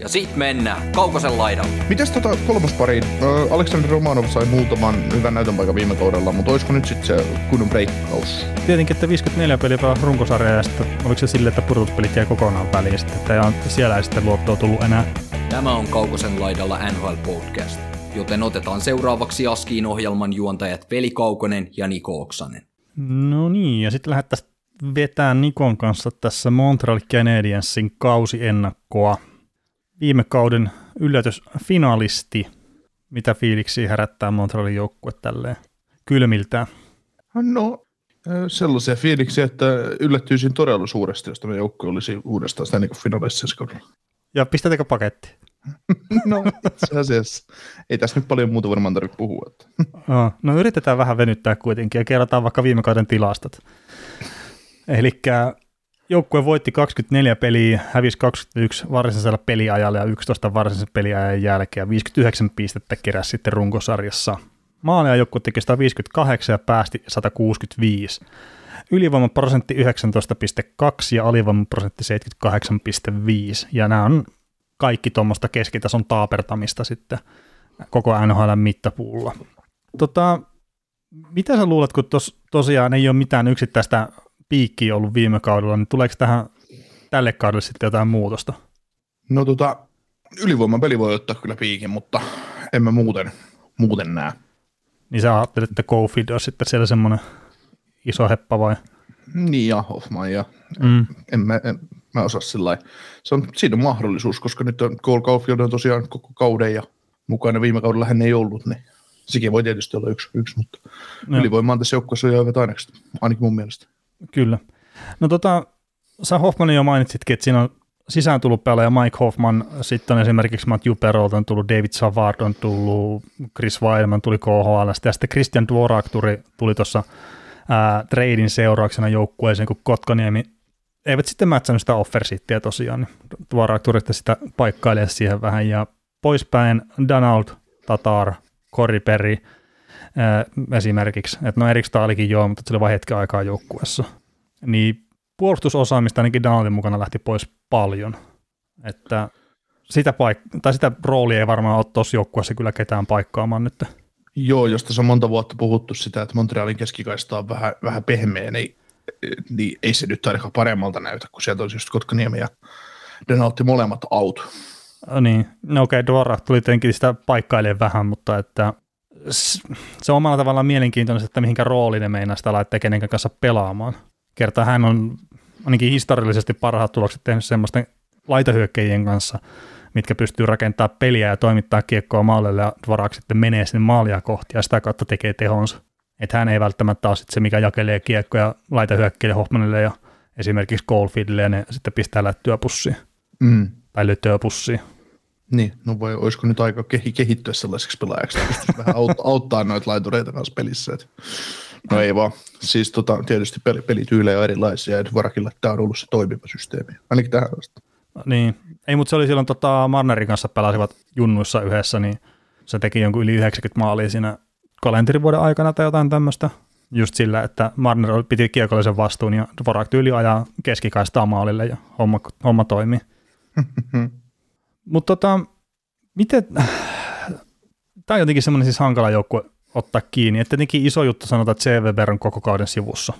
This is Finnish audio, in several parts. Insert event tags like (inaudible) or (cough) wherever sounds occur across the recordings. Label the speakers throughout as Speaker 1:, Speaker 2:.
Speaker 1: Ja sit mennään Kaukosen laidalle.
Speaker 2: Mites tota kolmas pari? Aleksandr Romanov sai muutaman hyvän näytön paikan viime kaudella, mutta olisiko nyt sitten se kunnon breikkaus?
Speaker 3: Tietenkin, että 54 peliä runkosarja ja sitten oliko se sille, että pudotuspelit jäi kokonaan väliin sitten, että ei ole siellä ei sitten luottoa tullut enää.
Speaker 1: Tämä on Kaukosen laidalla NHL Podcast, joten otetaan seuraavaksi Askiin ohjelman juontajat Veli Kaukonen ja Niko Oksanen.
Speaker 3: No niin, ja sitten lähdettäisiin vetää Nikon kanssa tässä Montreal Canadiensin kausiennakkoa. Viime kauden yllätysfinalisti. Mitä fiiliksi herättää Montrealin joukkue tälleen kylmiltään?
Speaker 2: No, sellaisia fiiliksiä, että yllättyisin todella suuresti, jos tämä joukkue olisi uudestaan sitä niin finalissa
Speaker 3: Ja pistetäänkö paketti?
Speaker 2: no itse asiassa. Ei tässä nyt paljon muuta varmaan tarvitse puhua. Että.
Speaker 3: no yritetään vähän venyttää kuitenkin ja kerrotaan vaikka viime kauden tilastot. Eli joukkue voitti 24 peliä, hävisi 21 varsinaisella peliajalla ja 11 varsinaisen peliajan jälkeen ja 59 pistettä keräsi sitten runkosarjassa. Maaleja joukkue teki 158 ja päästi 165. Ylivoimaprosentti 19,2 ja alivoimaprosentti 78,5. Ja nämä on kaikki tuommoista keskitason taapertamista sitten koko NHL mittapuulla. Tota, mitä sä luulet, kun tos, tosiaan ei ole mitään yksittäistä piikkiä ollut viime kaudella, niin tuleeko tähän tälle kaudelle sitten jotain muutosta?
Speaker 2: No tota, ylivoiman peli voi ottaa kyllä piikin, mutta en mä muuten, muuten näe.
Speaker 3: Niin sä ajattelet, että Cofield on sitten siellä semmoinen iso heppa vai?
Speaker 2: Niin ja Hoffman ja mm. en, mä, en, mä osaa sillä Se on, siinä on mahdollisuus, koska nyt on Cole Caulfield on tosiaan koko kauden ja mukana viime kaudella hän ei ollut, niin sekin voi tietysti olla yksi, yksi mutta no. ylivoima on tässä joukkueessa jo ainekset, ainakin mun mielestä.
Speaker 3: Kyllä. No tota, sä Hoffmanin jo mainitsitkin, että siinä on sisään tullut pelaaja Mike Hoffman, sitten on esimerkiksi Matthew Perrault on tullut, David Savard on tullut, Chris Weidman tuli KHL, ja sitten Christian Dvorak tuli, tuossa treidin seurauksena joukkueeseen, kun Kotkaniemi eivät sitten mätsännyt sitä offersittiä tosiaan, niin Dvorak tuli sitä paikkailee siihen vähän, ja poispäin Donald, Tatar, Perry, esimerkiksi, että no Erik Staalikin joo, mutta se oli vain hetken aikaa joukkueessa. Niin puolustusosaamista ainakin Donaldin mukana lähti pois paljon, että sitä, paik- tai sitä roolia ei varmaan ole tuossa joukkueessa kyllä ketään paikkaamaan nyt.
Speaker 2: Joo, jos tässä on monta vuotta puhuttu sitä, että Montrealin keskikaista on vähän, vähän pehmeä, niin, niin ei se nyt ainakaan paremmalta näytä, kun sieltä on just Kotkaniemi ja Donaldi molemmat out.
Speaker 3: Niin, no okei, okay, Dvorak tuli tietenkin sitä paikkailemaan vähän, mutta että se on omalla tavallaan mielenkiintoinen, että mihinkä rooli ne meinaa sitä laittaa kenen kanssa pelaamaan. Kertaa hän on ainakin historiallisesti parhaat tulokset tehnyt semmoisten laitahyökkäjien kanssa, mitkä pystyy rakentamaan peliä ja toimittaa kiekkoa maalille ja Dvorak sitten menee sinne maalia kohti ja sitä kautta tekee tehonsa. Että hän ei välttämättä ole se, mikä jakelee kiekkoja laitahyökkäjille Hoffmanille ja esimerkiksi Goldfieldille ja ne sitten pistää lättyä pussiin. Mm. Tai lyttyä pussiin.
Speaker 2: Niin, no voi, olisiko nyt aika kehittyä sellaiseksi pelaajaksi, että pystyisi vähän auttaa, (laughs) auttaa noita laitureita kanssa pelissä. Että. No ei vaan. Siis tota, tietysti peli, pelityylejä on erilaisia ja Varakilla tämä on ollut se toimiva systeemi, ainakin tähän asti.
Speaker 3: Niin, ei, mutta se oli silloin tota, Marnerin kanssa pelasivat junnuissa yhdessä, niin se teki jonkun yli 90 maalia siinä kalenterivuoden aikana tai jotain tämmöistä. Just sillä, että Marner piti kiekollisen vastuun ja Dvorak tyyli ajaa keskikaistaa maalille ja homma, homma toimii. (laughs) Mutta tota, miten, tämä on jotenkin semmoinen siis hankala joukkue ottaa kiinni, että tietenkin iso juttu sanotaan, että CV on koko kauden sivussa.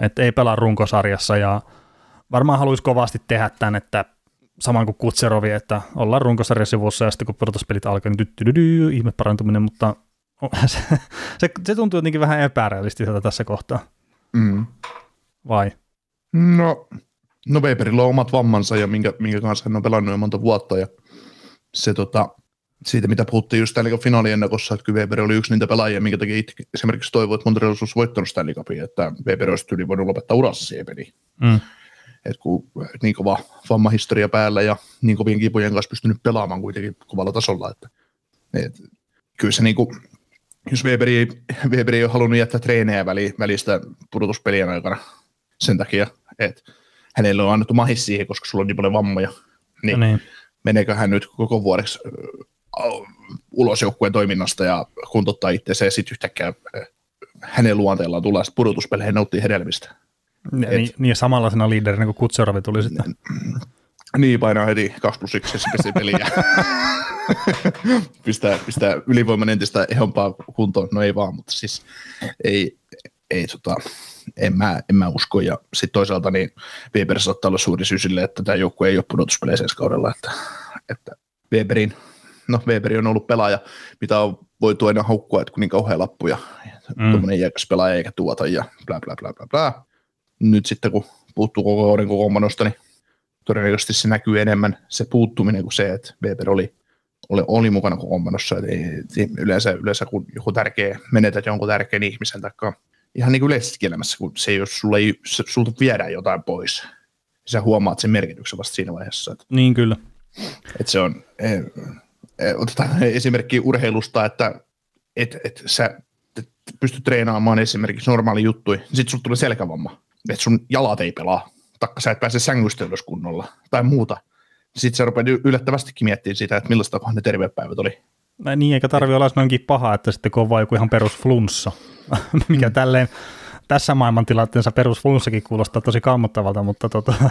Speaker 3: Että ei pelaa runkosarjassa ja varmaan haluaisi kovasti tehdä tämän, että saman kuin Kutserovi, että ollaan runkosarjan sivussa ja sitten kun pudotuspelit alkaa, niin ihme parantuminen, mutta (laughs) se, se, se tuntuu jotenkin vähän epärealistiselta tässä kohtaa. Mm. Vai?
Speaker 2: No, no Weberillä on omat vammansa ja minkä, minkä kanssa hän on pelannut jo monta vuotta ja se tota, siitä, mitä puhuttiin just Stanley finaaliennakossa, että kyllä Weber oli yksi niitä pelaajia, minkä takia itse esimerkiksi toivoi, että Montreal olisi voittanut Stanley Cupia, että Weber olisi tyyli voinut lopettaa urassa siihen peliin. Mm. Et kun niin kova vammahistoria päällä ja niin kovien kipujen kanssa pystynyt pelaamaan kuitenkin kovalla tasolla, että et, kyllä se niin kuin, jos Weberi ei, Weberi ei ole halunnut jättää treenejä väli, välistä pudotuspelien aikana sen takia, että hänelle on annettu mahis siihen, koska sulla on niin paljon vammoja, niin, niin. meneekö hän nyt koko vuodeksi ulos joukkueen toiminnasta ja kuntouttaa itseänsä ja sitten yhtäkkiä hänen luonteellaan tulee pudotuspeleihin nauttii hedelmistä.
Speaker 3: Ja, Et, niin, niin samanlaisena liiderinä kuin Kutserovi tuli sitten.
Speaker 2: Niin, painaa heti 2 plus 1 peliä. (laughs) pistää, pistää ylivoiman entistä ehompaa kuntoon. No ei vaan, mutta siis ei, ei tota, en mä, en mä usko. Ja sitten toisaalta niin Weber saattaa olla suuri syy sille, että tämä joukkue ei ole pudotuspeleissä ensi kaudella. Että, että Weberin, no Weberi on ollut pelaaja, mitä on voitu aina haukkua, että kun niin kauhean lappuja, mm. tuommoinen jäkäs pelaaja eikä tuota ja bla bla bla bla bla. Nyt sitten kun puuttuu koko kauden kokoonpanosta, niin todennäköisesti se näkyy enemmän se puuttuminen kuin se, että Weber oli, oli, oli mukana kokoonpanossa. yleensä, yleensä kun joku tärkeä, menetät jonkun tärkeän ihmisen tai ihan niin kuin yleisesti elämässä, kun se, jos sulle ei, sulta viedään jotain pois, niin sä huomaat sen merkityksen vasta siinä vaiheessa. Että,
Speaker 3: niin kyllä.
Speaker 2: Että se on, e, e, otetaan (laughs) esimerkki urheilusta, että et, et sä et pystyt treenaamaan esimerkiksi normaali juttui, niin sitten sulla tulee selkävamma, että sun jalat ei pelaa, taikka sä et pääse sängystä ylös kunnolla tai muuta. Sitten sä rupeat yllättävästikin miettimään sitä, että millaista ne tervepäivät oli.
Speaker 3: No niin, eikä tarvi olla noinkin paha, että sitten kun on vaan joku ihan perusflunssa, (laughs) mikä mm. tälleen tässä maailmantilanteessa perusflunssakin kuulostaa tosi kammottavalta, mutta tota, (laughs)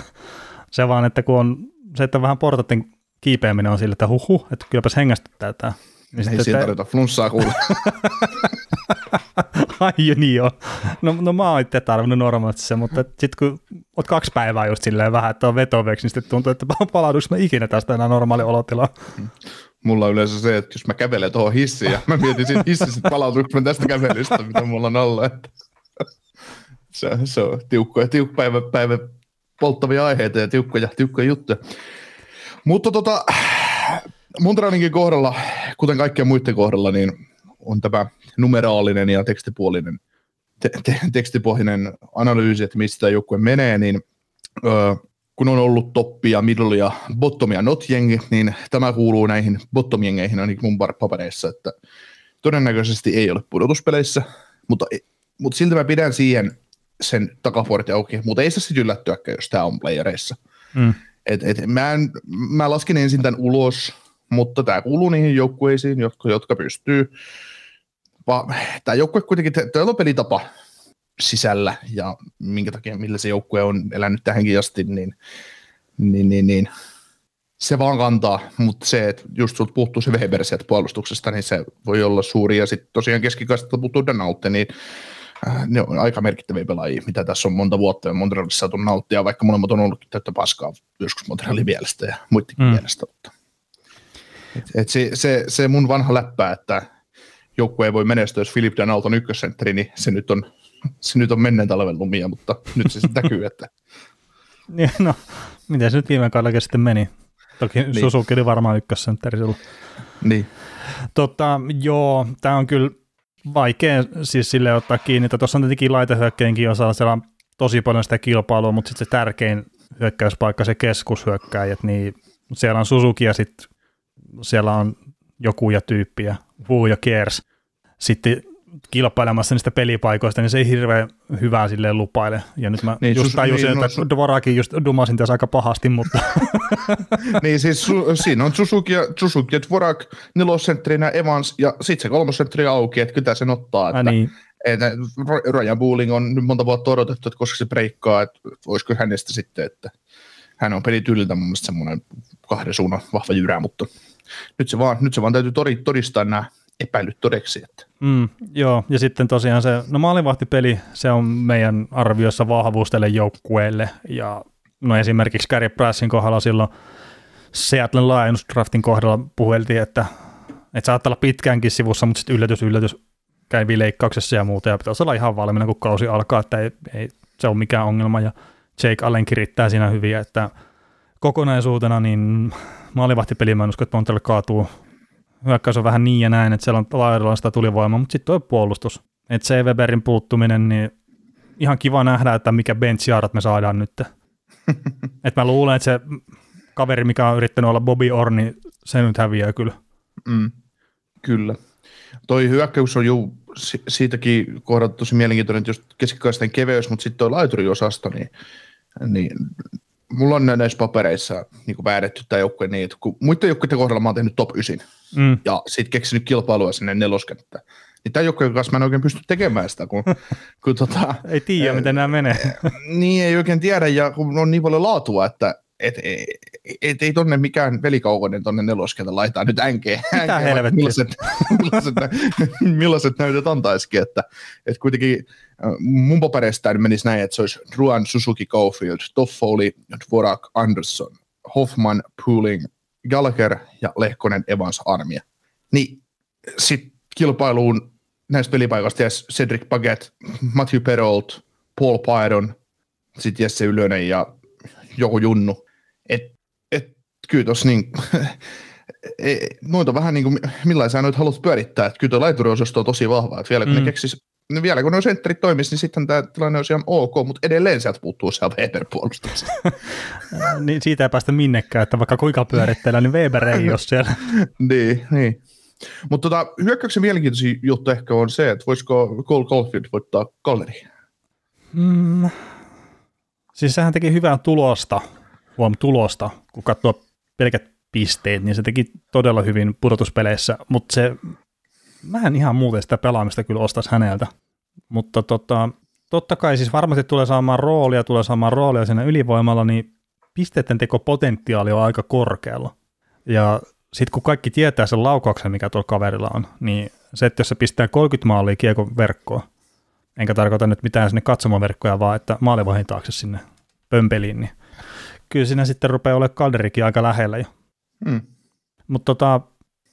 Speaker 3: se vaan, että kun on se, että vähän portaiden kiipeäminen on sille, että huhu, että kylläpäs hengästyttää tämä.
Speaker 2: Niin Ei siinä tarvita flunssaa kuulla. (laughs)
Speaker 3: Ai niin joo. No, no mä oon itse tarvinnut normaalisti se, mutta sitten kun oot kaksi päivää just silleen vähän, että on vetoveksi, niin sitten tuntuu, että palauduks mä ikinä tästä enää normaali olotila.
Speaker 2: Mulla on yleensä se, että jos mä kävelen tuohon hissiin ja mä mietin siinä hississä, että palautuuko mä tästä kävelystä, mitä mulla on alla. Että se, se on tiukkoja, tiukka päivä, päivä polttavia aiheita ja tiukkoja, tiukkoja juttuja. Mutta tota, Montrealinkin kohdalla, kuten kaikkien muiden kohdalla, niin on tämä numeraalinen ja tekstipuolinen te- te- tekstipohjainen analyysi, että mistä joukkue menee, niin öö, kun on ollut toppia, middle ja bottom ja not jengi, niin tämä kuuluu näihin bottom jengeihin ainakin mun papereissa, että todennäköisesti ei ole pudotuspeleissä, mutta, mutta silti mä pidän siihen sen takapuolet auki, mutta ei se sitten yllättyäkään, jos tämä on playereissa. Mm. Et, et mä, en, mä laskin ensin tämän ulos, mutta tämä kuuluu niihin joukkueisiin, jotka, jotka pystyy. Tämä joukkue kuitenkin, tämä on pelitapa sisällä ja minkä takia, millä se joukkue on elänyt tähänkin asti, niin, niin, niin, niin se vaan kantaa, mutta se, että just sulta puuttuu se Weber sieltä puolustuksesta, niin se voi olla suuri, ja sitten tosiaan keskikastetta puuttuu Danautte, niin äh, ne on aika merkittäviä pelaajia, mitä tässä on monta vuotta ja Montrealissa saatu nauttia, vaikka molemmat on ollut täyttä paskaa joskus Montrealin mielestä ja muidenkin mm. mielestä. Mutta. Et, et se, se, se, mun vanha läppä, että joukkue ei voi menestyä, jos Philip Danalt on ykkössentteri, niin se nyt on, se nyt on menneen talven lumia, mutta nyt se sitten näkyy, että... (laughs)
Speaker 3: niin, no, miten se nyt viime kaudella sitten meni? Toki niin. Susuki oli varmaan ykkössentteri sulla.
Speaker 2: Niin.
Speaker 3: Tota, joo, tämä on kyllä vaikea siis sille ottaa kiinni, että tuossa on tietenkin laitehyökkäinkin osalla, siellä on tosi paljon sitä kilpailua, mutta sitten se tärkein hyökkäyspaikka, se keskushyökkäjät, niin siellä on Suzuki ja sitten siellä on joku ja tyyppi ja Wu ja Kers sitten kilpailemassa niistä pelipaikoista, niin se ei hirveän hyvää silleen lupaile. Ja nyt mä niin, just tajusin, niin, että no, Dvorakin just dumasin tässä aika pahasti, mutta... (laughs)
Speaker 2: niin siis su, siinä on Suzuki ja, Suzuki ja Dvorak nelosentterinä Evans ja sitten se kolmosentteri auki, että kyllä sen ottaa. Että, niin. että Ryan Booling on nyt monta vuotta odotettu, että koska se breikkaa, että olisiko hänestä sitten, että hän on pelityyliltä mun mielestä semmoinen kahden suunnan vahva jyrä, mutta nyt se vaan, nyt se vaan täytyy todistaa nämä epäilyt todeksi. Että.
Speaker 3: Mm, joo, ja sitten tosiaan se, no maalivahtipeli, se on meidän arviossa vahvuus tälle joukkueelle, ja no esimerkiksi Gary Brassin kohdalla silloin Seattle Lions draftin kohdalla puheltiin, että, että saattaa olla pitkäänkin sivussa, mutta sitten yllätys, yllätys kävi leikkauksessa ja muuta, ja pitäisi olla ihan valmiina, kun kausi alkaa, että ei, ei se ole mikään ongelma, ja Jake Allen kirittää siinä hyviä, että kokonaisuutena niin maalivahtipeli mä en usko, että Montreal kaatuu. Hyökkäys on vähän niin ja näin, että siellä on laidalla sitä tulivoimaa, mutta sitten tuo puolustus. Että se Weberin puuttuminen, niin ihan kiva nähdä, että mikä bench me saadaan nyt. (laughs) että mä luulen, että se kaveri, mikä on yrittänyt olla Bobby Orni, se nyt häviää kyllä.
Speaker 2: Mm, kyllä. Toi hyökkäys on ju siitäkin kohdattu tosi mielenkiintoinen, että just keskikaisten keveys, mutta sitten toi laituriosasto, niin, niin mulla on näissä papereissa niin väädetty tämä joukkue niin, että kun muiden joukkueiden kohdalla mä oon tehnyt top 9 mm. ja sitten keksinyt kilpailua sinne neloskenttä. Niin tämän joukkueen kanssa mä en oikein pysty tekemään sitä, kun, (laughs) kun tota,
Speaker 3: Ei tiedä, miten nämä menee. (laughs)
Speaker 2: niin, ei oikein tiedä, ja kun on niin paljon laatua, että et, et, et, ei tonne mikään velikaukonen tonne neloskelta laittaa nyt änkeä.
Speaker 3: Mitä helvettiä?
Speaker 2: Millaiset, millaiset, millaiset näytöt antaisikin, että, että kuitenkin äh, mun papereista menisi näin, että se olisi Ruan, Suzuki, Caulfield, Toffoli, Dvorak, Anderson, Hoffman, Pooling, Gallagher ja Lehkonen, Evans, Armia. Niin sitten kilpailuun näistä pelipaikoista jäisi Cedric Paget, Matthew Perolt, Paul Pyron, sitten Jesse Ylönen ja joku Junnu. Et, et, kyllä tuossa niin, (laughs) noita vähän niin kuin, millaisia noita haluat pyörittää, että kyllä tuo laituriosasto on tosi vahva, että vielä kun mm. ne keksis, no vielä kun ne sentterit toimisi, niin sitten tämä tilanne olisi ihan ok, mutta edelleen sieltä puuttuu siellä Weber puolustuksesta. (laughs)
Speaker 3: niin siitä ei päästä minnekään, että vaikka kuinka pyörittelee, niin Weber ei ole siellä. (laughs)
Speaker 2: niin, niin. Mutta tota, hyökkäyksen mielenkiintoisin juttu ehkä on se, että voisiko Cole Caulfield voittaa galleri?
Speaker 3: Mm. Siis sehän teki hyvää tulosta, huom tulosta, kun katsoo pelkät pisteet, niin se teki todella hyvin pudotuspeleissä, mutta se, mä en ihan muuten sitä pelaamista kyllä ostaisi häneltä. Mutta tota, totta kai siis varmasti tulee saamaan roolia, tulee saamaan roolia siinä ylivoimalla, niin pisteiden tekopotentiaali on aika korkealla. Ja sitten kun kaikki tietää sen laukauksen, mikä tuolla kaverilla on, niin se, että jos se pistää 30 maalia kiekon verkkoon, enkä tarkoita nyt mitään sinne katsomaverkkoja, vaan että maalivahin taakse sinne pömpeliin, niin kyllä siinä sitten rupeaa olemaan kalderikin aika lähellä jo. Mm. Mutta tota,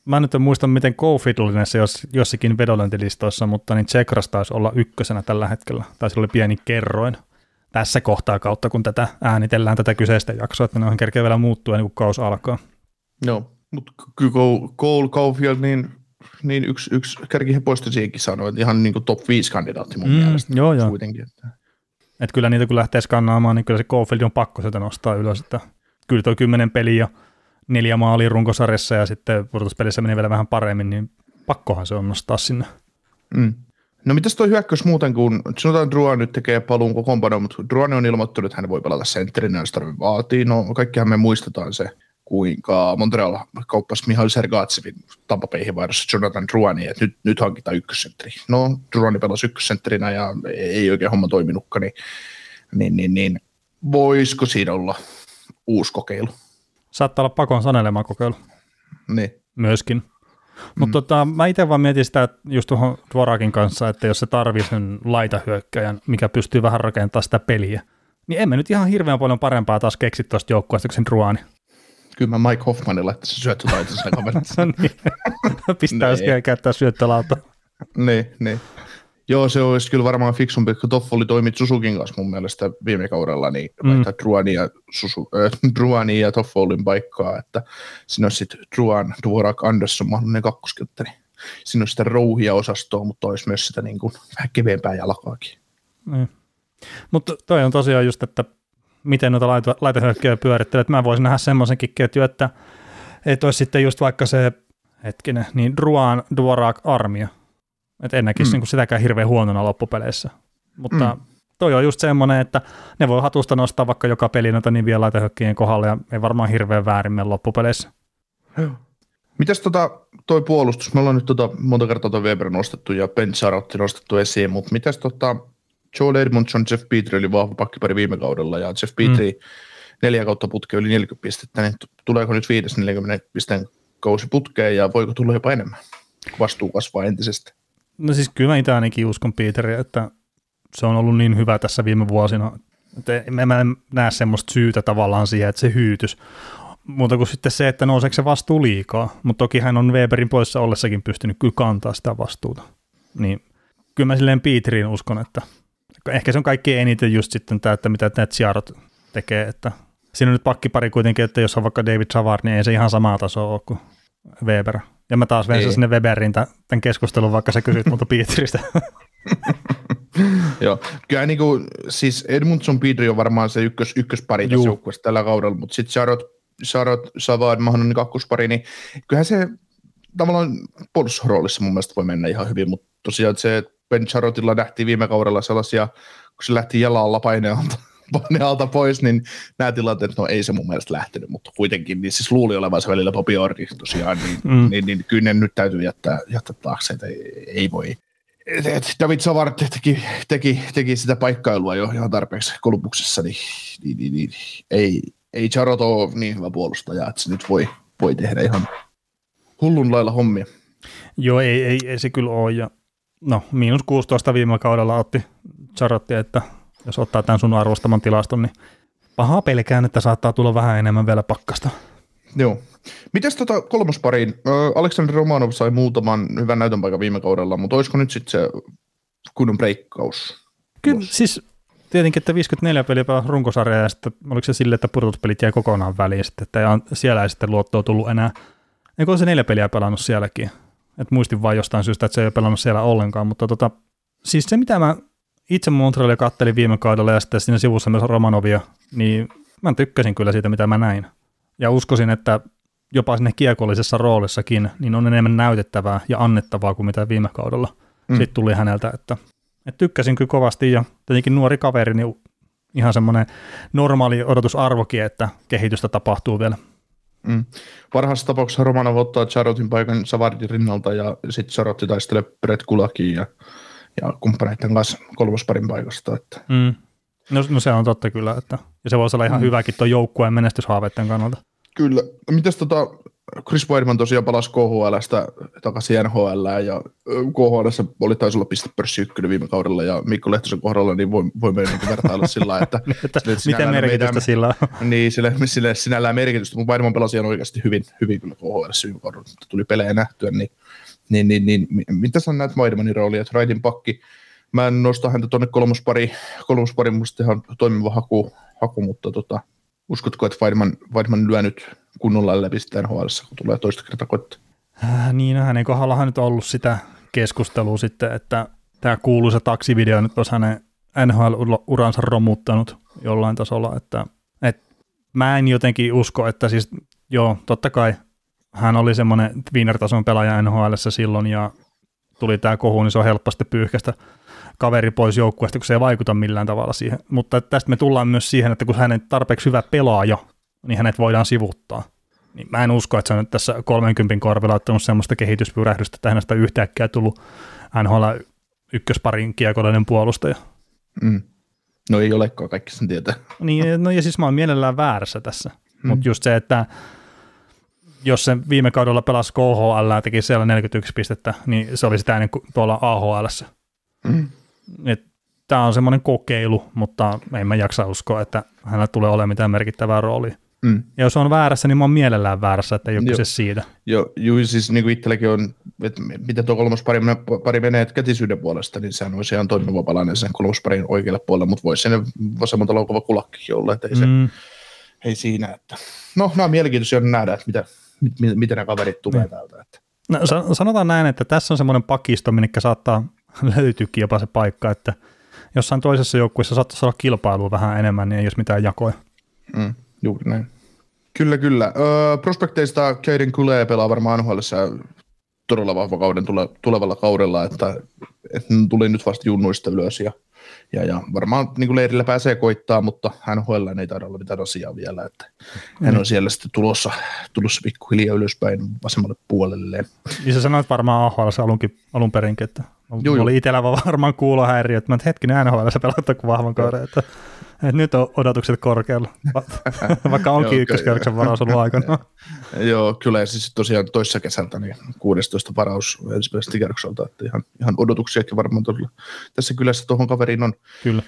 Speaker 3: mä nyt en muista, miten Cofield oli näissä jos, jossakin vedonlyöntilistoissa, mutta niin Tsekras taisi olla ykkösenä tällä hetkellä, tai sillä oli pieni kerroin tässä kohtaa kautta, kun tätä äänitellään tätä kyseistä jaksoa, että ne on kerkeä vielä muuttua ennen kuin kaus alkaa.
Speaker 2: Joo, mutta kyllä Cole Caulfield, niin, niin yksi, yksi kärkihepoista siihenkin sanoi, että ihan niin kuin top 5 kandidaatti mun mm, mielestä.
Speaker 3: Joo, joo. Kuitenkin, että. Et kyllä niitä kun lähtee skannaamaan, niin kyllä se Caulfield on pakko sitä nostaa ylös, että kyllä tuo kymmenen peliä neljä maalia runkosarjassa ja sitten pudotuspelissä meni vielä vähän paremmin, niin pakkohan se on nostaa sinne.
Speaker 2: Mm. No mitäs toi hyökkäys muuten, kun sanotaan Druan nyt tekee paluun kokoonpanoon, mutta Druan on ilmoittanut, että hän voi pelata sentterinä, jos tarvitsee vaatii. No kaikkihan me muistetaan se, kuinka Montreal kauppasi Mihail Sergatsevin tampapeihin vaihdossa Jonathan Druani, että nyt, nyt hankitaan ykkössentteri. No, Druani pelasi ykkössentterinä ja ei oikein homma toiminutkaan, niin, niin, niin, niin voisiko siinä olla uusi kokeilu?
Speaker 3: Saattaa olla pakon sanelema kokeilu.
Speaker 2: Niin.
Speaker 3: Myöskin. Mutta mm. tota, mä itse vaan mietin sitä just tuohon Dvorakin kanssa, että jos se tarvii sen laitahyökkäjän, mikä pystyy vähän rakentamaan sitä peliä, niin emme nyt ihan hirveän paljon parempaa taas keksi tuosta joukkueesta kuin sen Druani.
Speaker 2: Kyllä mä Mike Hoffmanille, että se syöttötaitonsa kaverissa. (laughs)
Speaker 3: no niin. Pistää niin. käyttää syöttölauta.
Speaker 2: niin, niin. Joo, se olisi kyllä varmaan fiksumpi, kun Toffoli toimi Susukin kanssa mun mielestä viime kaudella, niin mm. Druani ja, Susu, äh, Druani ja Toffolin paikkaa, että siinä olisi sitten Druan, Dvorak, Andersson mahdollinen kakkoskentteri. Siinä olisi sitä rouhia osastoa, mutta olisi myös sitä niin kuin vähän keveämpää jalkaakin.
Speaker 3: Mm. Mutta toi on tosiaan just, että miten noita laita, laitehyökkäjä pyörittelee. Mä voisin nähdä semmoisenkin ketju, että, että olisi sitten just vaikka se, hetkinen, niin Druan Dvorak armia. Että en näkisi mm. niin sitäkään hirveän huonona loppupeleissä. Mutta mm. toi on just semmoinen, että ne voi hatusta nostaa vaikka joka peli noita niin vielä laitehyökkäjien kohdalle ja ei varmaan hirveän väärin mene loppupeleissä.
Speaker 2: Mitäs tota, toi puolustus? Me ollaan nyt tota, monta kertaa toi Weber nostettu ja Ben Charotti nostettu esiin, mutta mitäs tota, Joel Edmondson, Jeff Petri oli vahva pakkipari viime kaudella ja Jeff Petri mm. neljä kautta putkeen yli 40 pistettä, niin tuleeko nyt 5 40 pisteen kausi putkeen ja voiko tulla jopa enemmän, kun vastuu kasvaa entisestä?
Speaker 3: No siis kyllä mä itse ainakin uskon Peteriä, että se on ollut niin hyvä tässä viime vuosina, että mä en näe semmoista syytä tavallaan siihen, että se hyytys. Muuta kuin sitten se, että nouseeko se vastuu liikaa, mutta toki hän on Weberin poissa ollessakin pystynyt kyllä kantaa sitä vastuuta. Niin kyllä mä silleen Peteriin uskon, että ehkä se on kaikki eniten just sitten tämä, että mitä Ned Siarot tekee, että siinä on nyt pakkipari kuitenkin, että jos on vaikka David Savard, niin ei se ihan samaa tasoa ole kuin Weber. Ja mä taas vein sinne Weberin tämän keskustelun, vaikka sä kysyt multa (laughs) Pietristä. (laughs)
Speaker 2: Joo, kyllä niin kuin, siis Edmundson Pietri on varmaan se ykkös, ykköspari tässä joukkueessa tällä kaudella, mutta sitten Charot, Charot Savard, mahdollinen kakkospari, niin kyllähän se tavallaan puolustusroolissa mun mielestä voi mennä ihan hyvin, mutta tosiaan se, että Ben Charotilla nähtiin viime kaudella sellaisia, kun se lähti jalalla painealta, (laughs) painealta pois, niin nämä tilanteet, no ei se mun mielestä lähtenyt, mutta kuitenkin, niin siis luuli olevansa välillä Bobby Orri tosiaan, niin, mm. niin, niin, kyllä ne nyt täytyy jättää, jättää taakse, että ei, ei voi. David Savard teki, teki, teki, sitä paikkailua jo ihan tarpeeksi kolmuksessa, niin, niin, niin, niin ei, ei Charot ole niin hyvä puolustaja, että se nyt voi, voi tehdä ihan hullun lailla hommia.
Speaker 3: Joo, ei, ei, ei se kyllä ole. Ja, no, miinus 16 viime kaudella otti Charotti, että jos ottaa tämän sun arvostaman tilaston, niin pahaa pelkään, että saattaa tulla vähän enemmän vielä pakkasta.
Speaker 2: Joo. Mites tota kolmospariin? Aleksandr Romanov sai muutaman hyvän näytön paikan viime kaudella, mutta olisiko nyt sitten se kunnon breikkaus?
Speaker 3: Kyllä, siis tietenkin, että 54 peliä runkosarja ja sitten oliko se sille, että pudotuspelit jäi kokonaan väliin, sitten, että siellä ei sitten luottoa tullut enää. Eikö se neljä peliä pelannut sielläkin? Et muistin vain jostain syystä, että se ei ole pelannut siellä ollenkaan, mutta tota, siis se mitä mä itse Montrealia kattelin viime kaudella ja sitten siinä sivussa myös Romanovia, niin mä tykkäsin kyllä siitä, mitä mä näin. Ja uskoisin, että jopa sinne kiekollisessa roolissakin, niin on enemmän näytettävää ja annettavaa kuin mitä viime kaudella mm. sitten tuli häneltä, että, että tykkäsin kyllä kovasti ja tietenkin nuori kaveri, niin ihan semmoinen normaali odotusarvokin, että kehitystä tapahtuu vielä.
Speaker 2: Mm. Parhaassa tapauksessa Romanov ottaa Charotin paikan Savardin rinnalta ja sitten Charotti taistelee Brett Kulakin ja, ja kumppaneiden kanssa kolmosparin paikasta. Että.
Speaker 3: Mm. No, no, se on totta kyllä, että, ja se voisi olla ihan mm. hyväkin tuon joukkueen menestyshaaveiden kannalta.
Speaker 2: Kyllä. Mitäs tota, Chris Weidman tosiaan palasi KHLstä takaisin NHL ja KHLssä oli taisi olla pistepörssi ykkönen viime kaudella ja Mikko Lehtosen kohdalla niin voi, voi niin vertailla sillä että, (laughs)
Speaker 3: että mitä merkitystä meidän, sillä
Speaker 2: on? (laughs) Niin, sille, sille sinällään merkitystä, mutta Weidman pelasi ihan oikeasti hyvin, hyvin kyllä KHL viime kaudella, tuli pelejä nähtyä, niin, niin, niin, niin mitä sä näet Weidmanin roolia, että Raidin pakki, mä en nosta häntä tuonne kolmospari, kolmospari musta ihan toimiva haku, haku mutta tota, Uskotko, että Weidman, Weidman lyö nyt kunnolla läpi sitä nhl kun tulee toista kertaa koittaa?
Speaker 3: Äh, niin, hänen kohdallahan nyt ollut sitä keskustelua sitten, että tämä kuuluisa taksivideo nyt olisi hänen NHL-uransa romuttanut jollain tasolla, että, että mä en jotenkin usko, että siis joo, totta kai hän oli semmoinen Wiener-tason pelaaja nhl silloin ja tuli tämä kohu, niin se on helposti pyyhkästä kaveri pois joukkueesta, kun se ei vaikuta millään tavalla siihen. Mutta tästä me tullaan myös siihen, että kun hänen tarpeeksi hyvä pelaaja, niin hänet voidaan sivuttaa. Niin mä en usko, että se on tässä 30 korvilla ottanut semmoista kehityspyrähdystä, että hänestä yhtäkkiä tullut NHL ykkösparin kiekollinen puolustaja.
Speaker 2: Mm. No ei olekaan, kaikki sen tietää.
Speaker 3: Niin, no ja siis mä oon mielellään väärässä tässä. Mm. Mutta just se, että jos se viime kaudella pelasi KHL ja teki siellä 41 pistettä, niin se oli sitä ennen kuin tuolla AHL. Mm. Tämä on semmoinen kokeilu, mutta en mä jaksa uskoa, että hänellä tulee olemaan mitään merkittävää roolia. Mm. Ja jos on väärässä, niin mä oon mielellään väärässä, että ei ole kyse siitä.
Speaker 2: Joo, joo siis niin kuin itselläkin on, että mitä tuo kolmospari pari menee kätisyyden puolesta, niin sehän olisi ihan toimiva palanen sen kolmosparin oikealle puolelle, mutta voisi sen vasemmalta laukava kulakkikin olla, että ei, se, mm. ei siinä. Että. No, nämä on mielenkiintoisia nähdä, että mitä, mit, miten nämä kaverit tulee mm. täältä. Että.
Speaker 3: No, sanotaan näin, että tässä on semmoinen pakisto, minne saattaa (laughs) löytyykin jopa se paikka, että jossain toisessa joukkueessa saattaisi olla kilpailua vähän enemmän, niin ei olisi mitään jakoja.
Speaker 2: Mm, juuri näin. Kyllä, kyllä. Öö, prospekteista Keiden Kule pelaa varmaan nhl todella vahva kauden tule, tulevalla kaudella, että, että tuli nyt vasta junnuista ylös ja, ja, ja varmaan niin kuin leirillä pääsee koittaa, mutta NHL ei taida olla mitään asiaa vielä, että hän on mm. siellä sitten tulossa, tulossa pikkuhiljaa ylöspäin vasemmalle puolelle.
Speaker 3: Niin sä sanoit varmaan AHL alunkin, alun perinkin, että Juu, oli itsellä varmaan kuulohäiriö, että mä hetkinen NHL sä pelaat kuin vahvan kauden, että, että, nyt on odotukset korkealla, (laughs) vaikka onkin ykköskerroksen varaus ollut aikana. (laughs)
Speaker 2: Joo, kyllä siis tosiaan toissa kesältä niin 16 varaus ensimmäisestä kerrokselta, että ihan, ihan odotuksiakin varmaan todella tässä kylässä tuohon kaveriin on.
Speaker 3: Kyllä.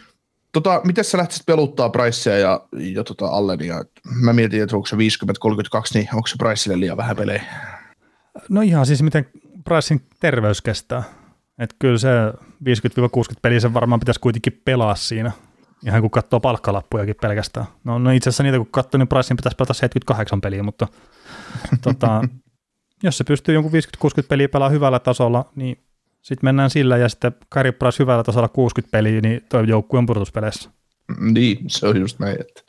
Speaker 2: Tota, miten sä lähtisit peluttaa Pricea ja, ja tota Allenia? Mä mietin, että onko se 50-32, niin onko se Priceille liian vähän pelejä?
Speaker 3: No ihan siis miten Pricein terveys kestää että kyllä se 50-60 peliä sen varmaan pitäisi kuitenkin pelaa siinä, ihan kun katsoo palkkalappujakin pelkästään. No, no itse asiassa niitä kun katsoo, niin Pricein pitäisi pelata 78 peliä, mutta (laughs) tota, jos se pystyy jonkun 50-60 peliä pelaamaan hyvällä tasolla, niin sitten mennään sillä ja sitten Kari Price hyvällä tasolla 60 peliä, niin tuo joukkue on pudotuspeleissä.
Speaker 2: Niin, se on just näin. Että,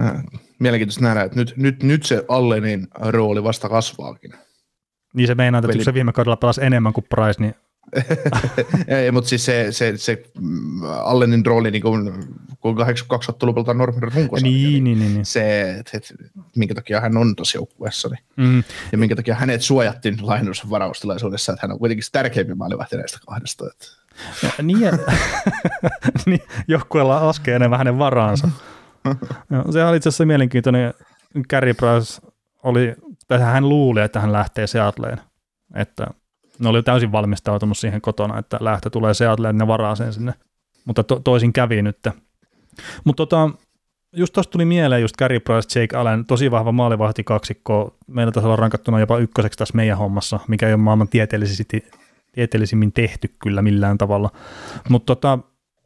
Speaker 2: äh, mielenkiintoista nähdä, että nyt, nyt, nyt se Allenin rooli vasta kasvaakin.
Speaker 3: Niin se meinaa, että
Speaker 2: Veli-
Speaker 3: kun se viime kaudella pelasi enemmän kuin Price, niin
Speaker 2: ei, mutta siis se, se, se mm, Allenin rooli, niin kuin, kun 82 ottelua pelataan Normin runkosarja,
Speaker 3: niin, niin, niin, niin.
Speaker 2: se, että, että minkä takia hän on tuossa joukkueessa, niin,
Speaker 3: Mm.
Speaker 2: ja minkä takia hänet suojattiin lainus varaustilaisuudessa, että hän on kuitenkin se tärkeimpi maalivahti näistä kahdesta. Että.
Speaker 3: Ja, niin, ja- (laughs) niin, joukkueella laskee enemmän hänen varaansa. Joo, se oli itse asiassa mielenkiintoinen. Gary Price oli, tai hän luuli, että hän lähtee Seattleen. Että ne oli täysin valmistautunut siihen kotona, että lähtö tulee Seattleen, ne varaa sen sinne. Mutta to, toisin kävi nyt. Mutta tota, just tuosta tuli mieleen just Gary Price, Jake Allen, tosi vahva maalivahti kaksikko. Meillä taisi olla rankattuna jopa ykköseksi tässä meidän hommassa, mikä ei ole maailman tieteellisesti, tieteellisimmin tehty kyllä millään tavalla. Mutta tota,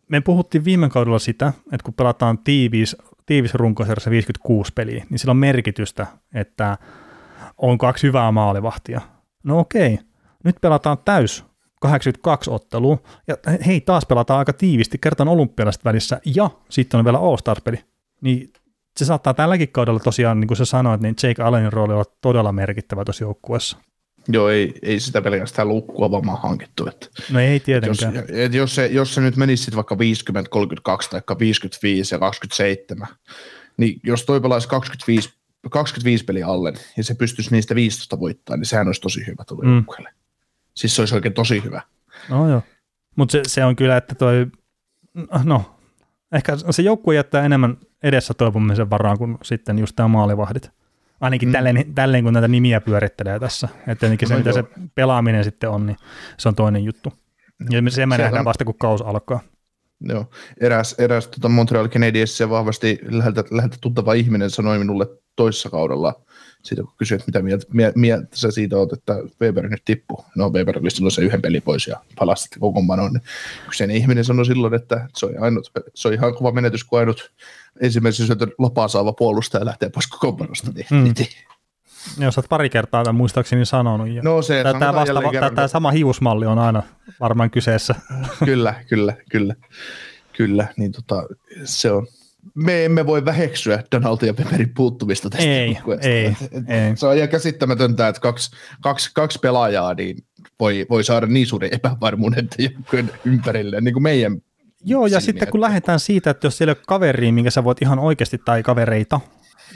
Speaker 3: me puhuttiin viime kaudella sitä, että kun pelataan tiivis, tiivis runkosarjassa 56 peliä, niin sillä on merkitystä, että on kaksi hyvää maalivahtia. No okei, nyt pelataan täys 82 ottelua, ja hei, taas pelataan aika tiivisti, kertaan olympialaiset välissä, ja sitten on vielä All-Stars-peli. Niin se saattaa tälläkin kaudella tosiaan, niin kuin sä sanoit, niin Jake Allenin rooli on todella merkittävä tuossa joukkueessa.
Speaker 2: Joo, ei, ei sitä pelkästään lukkua vaan hankittu. Että,
Speaker 3: No ei
Speaker 2: jos,
Speaker 3: tietenkään.
Speaker 2: et jos, se, jos se nyt menisi sit vaikka 50, 32 tai 55 ja 27, niin jos toi pelaisi 25, 25 peliä alle ja se pystyisi niistä 15 voittaa, niin sehän olisi tosi hyvä tuolle
Speaker 3: Mm.
Speaker 2: mm. Siis se olisi oikein tosi hyvä.
Speaker 3: No joo. Mutta se, se, on kyllä, että toi, no, ehkä se joukkue jättää enemmän edessä toivomisen varaan kuin sitten just tämä maalivahdit. Ainakin mm. Tälleen, tälleen, kun näitä nimiä pyörittelee tässä. Että tietenkin se,
Speaker 2: No
Speaker 3: mitä se
Speaker 2: joo.
Speaker 3: pelaaminen sitten on, niin se on toinen juttu. Ja me- se me nähdään
Speaker 2: on-
Speaker 3: vasta, kun kaus alkaa.
Speaker 2: Joo. Eräs, eräs tota Montreal Canadiens vahvasti läheltä, läheltä tuttava ihminen sanoi minulle toissa kaudella, siitä kun kysyi, että mitä mieltä, mie- mieltä sä siitä oot, että Weber nyt tippuu. No Weber oli silloin se yhden pelin pois ja palasi sitten kokoonpanoon. Niin kyseinen ihminen sanoi silloin, että se on, ainut, se on ihan kova menetys, kun ainut ensimmäisen syötön lopaa saava puolustaja lähtee pois kokoonpanosta. Niin,
Speaker 3: Mm.
Speaker 2: mm.
Speaker 3: Ja jos olet pari kertaa tämän muistaakseni sanonut. Ja
Speaker 2: No se,
Speaker 3: tämä, vasta, tämä, tämä sama hiusmalli on aina varmaan kyseessä.
Speaker 2: kyllä, kyllä, kyllä, kyllä, niin tota, se on. Me emme voi väheksyä Donaldin ja Pepperin puuttumista tästä
Speaker 3: Ei, ei,
Speaker 2: Et- et-
Speaker 3: ei.
Speaker 2: Se on ihan käsittämätöntä, että kaksi, kaksi, kaksi pelaajaa niin voi, voi saada niin suuren epävarmuuden joukkueen ympärille, niin kuin meidän
Speaker 3: Joo, ja sitten kun lähdetään siitä, että jos siellä ei ole kaveria, minkä sä voit ihan oikeasti, tai kavereita,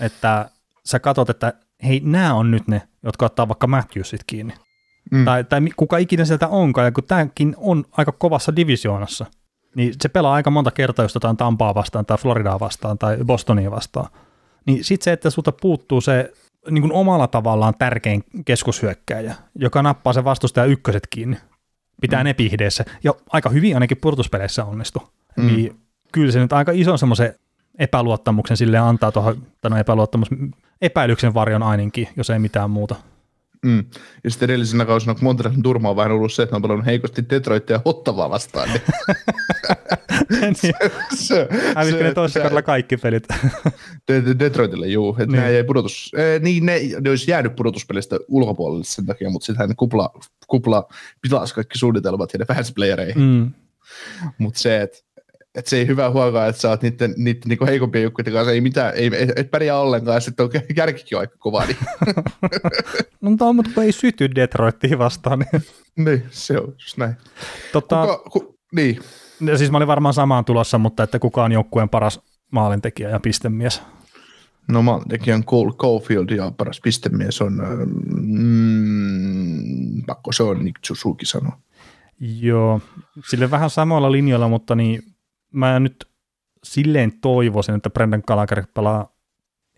Speaker 3: että sä katsot, että hei, nämä on nyt ne, jotka ottaa vaikka Matthewsit kiinni. Mm. Tai, tai kuka ikinä sieltä onkaan, ja kun tämäkin on aika kovassa divisioonassa, niin se pelaa aika monta kertaa, jos jotain Tampaa vastaan, tai Floridaa vastaan, tai Bostonia vastaan. Niin sitten se, että sulta puuttuu se niin kuin omalla tavallaan tärkein keskushyökkäjä, joka nappaa sen vastustajan ykköset kiinni, pitää mm. ne pihdeessä, ja aika hyvin ainakin purtuspeleissä onnistuu. Mm.
Speaker 2: Mm.
Speaker 3: Niin kyllä se nyt aika ison semmoisen epäluottamuksen sille antaa tuohon, tai no epäluottamus, epäilyksen varjon ainakin, jos ei mitään muuta.
Speaker 2: Mm. Ja sitten edellisenä kausina, kun Montrealin turma on vähän ollut se, että ne on pelannut heikosti Detroitia Ottavaa vastaan, niin (laughs)
Speaker 3: niin, (laughs) hävisikö ne toisessa
Speaker 2: se-
Speaker 3: kaudella kaikki pelit? (laughs)
Speaker 2: De- De- Detroitille, juu. Että
Speaker 3: Niin.
Speaker 2: ne, jäi pudotus, eh, niin ne, ne olisi jäänyt pudotuspelistä ulkopuolelle sen takia, mutta sittenhän ne kupla, kupla pilasi kaikki suunnitelmat ja ne pääsi playereihin. Mm. Mutta se, että et se ei hyvä huokaa, että sä oot niiden, niiden niinku heikompien joukkueiden kanssa, ei mitään, ei, et, et pärjää ollenkaan, ja sitten on kärkikin aika kova, niin, (laughs)
Speaker 3: No mutta, mutta kun ei syty Detroittiin vastaan, niin
Speaker 2: niin se on just näin.
Speaker 3: tota,
Speaker 2: Kuka, ku, niin,
Speaker 3: ja siis mä olin varmaan samaan tulossa, mutta että kuka on joukkueen paras maalintekijä ja pistemies.
Speaker 2: no maalintekijän Cole Caulfield ja paras pistemies on, äh, mm, pakko se on Nick Suzuki sanoa.
Speaker 3: Joo, sille vähän samoilla linjoilla, mutta niin mä nyt silleen toivoisin, että Brendan Gallagher pelaa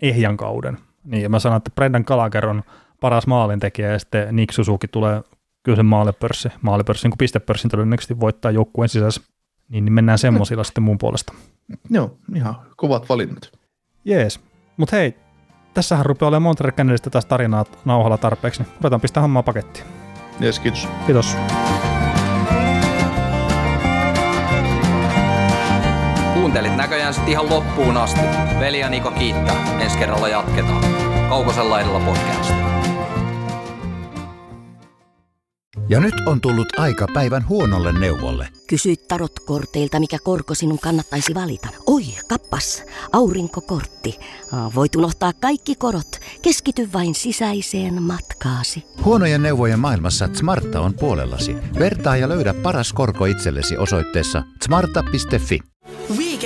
Speaker 3: ehjän kauden. Niin, ja mä sanon, että Brendan Gallagher on paras maalintekijä ja sitten Nick Suzuki tulee kyllä sen maalipörssi, maalipörssin kuin pistepörssin todennäköisesti voittaa joukkueen sisässä. Niin, niin mennään semmoisilla sitten mun puolesta.
Speaker 2: Joo, ihan kovat valinnat.
Speaker 3: Jees. Mutta hei, tässähän rupeaa olemaan Montreal Canadista taas tarinaa nauhalla tarpeeksi, niin ruvetaan pistää hommaa pakettiin.
Speaker 2: Yes, kiitos.
Speaker 3: Kiitos.
Speaker 1: Kuuntelit näköjään sitten ihan loppuun asti. Veli ja Niko kiittää. Ensi kerralla jatketaan. Kaukosella edellä podcast.
Speaker 4: Ja nyt on tullut aika päivän huonolle neuvolle.
Speaker 5: Kysy tarotkorteilta, mikä korko sinun kannattaisi valita. Oi, kappas, aurinkokortti. Voit unohtaa kaikki korot. Keskity vain sisäiseen matkaasi.
Speaker 4: Huonojen neuvojen maailmassa Smarta on puolellasi. Vertaa ja löydä paras korko itsellesi osoitteessa smarta.fi.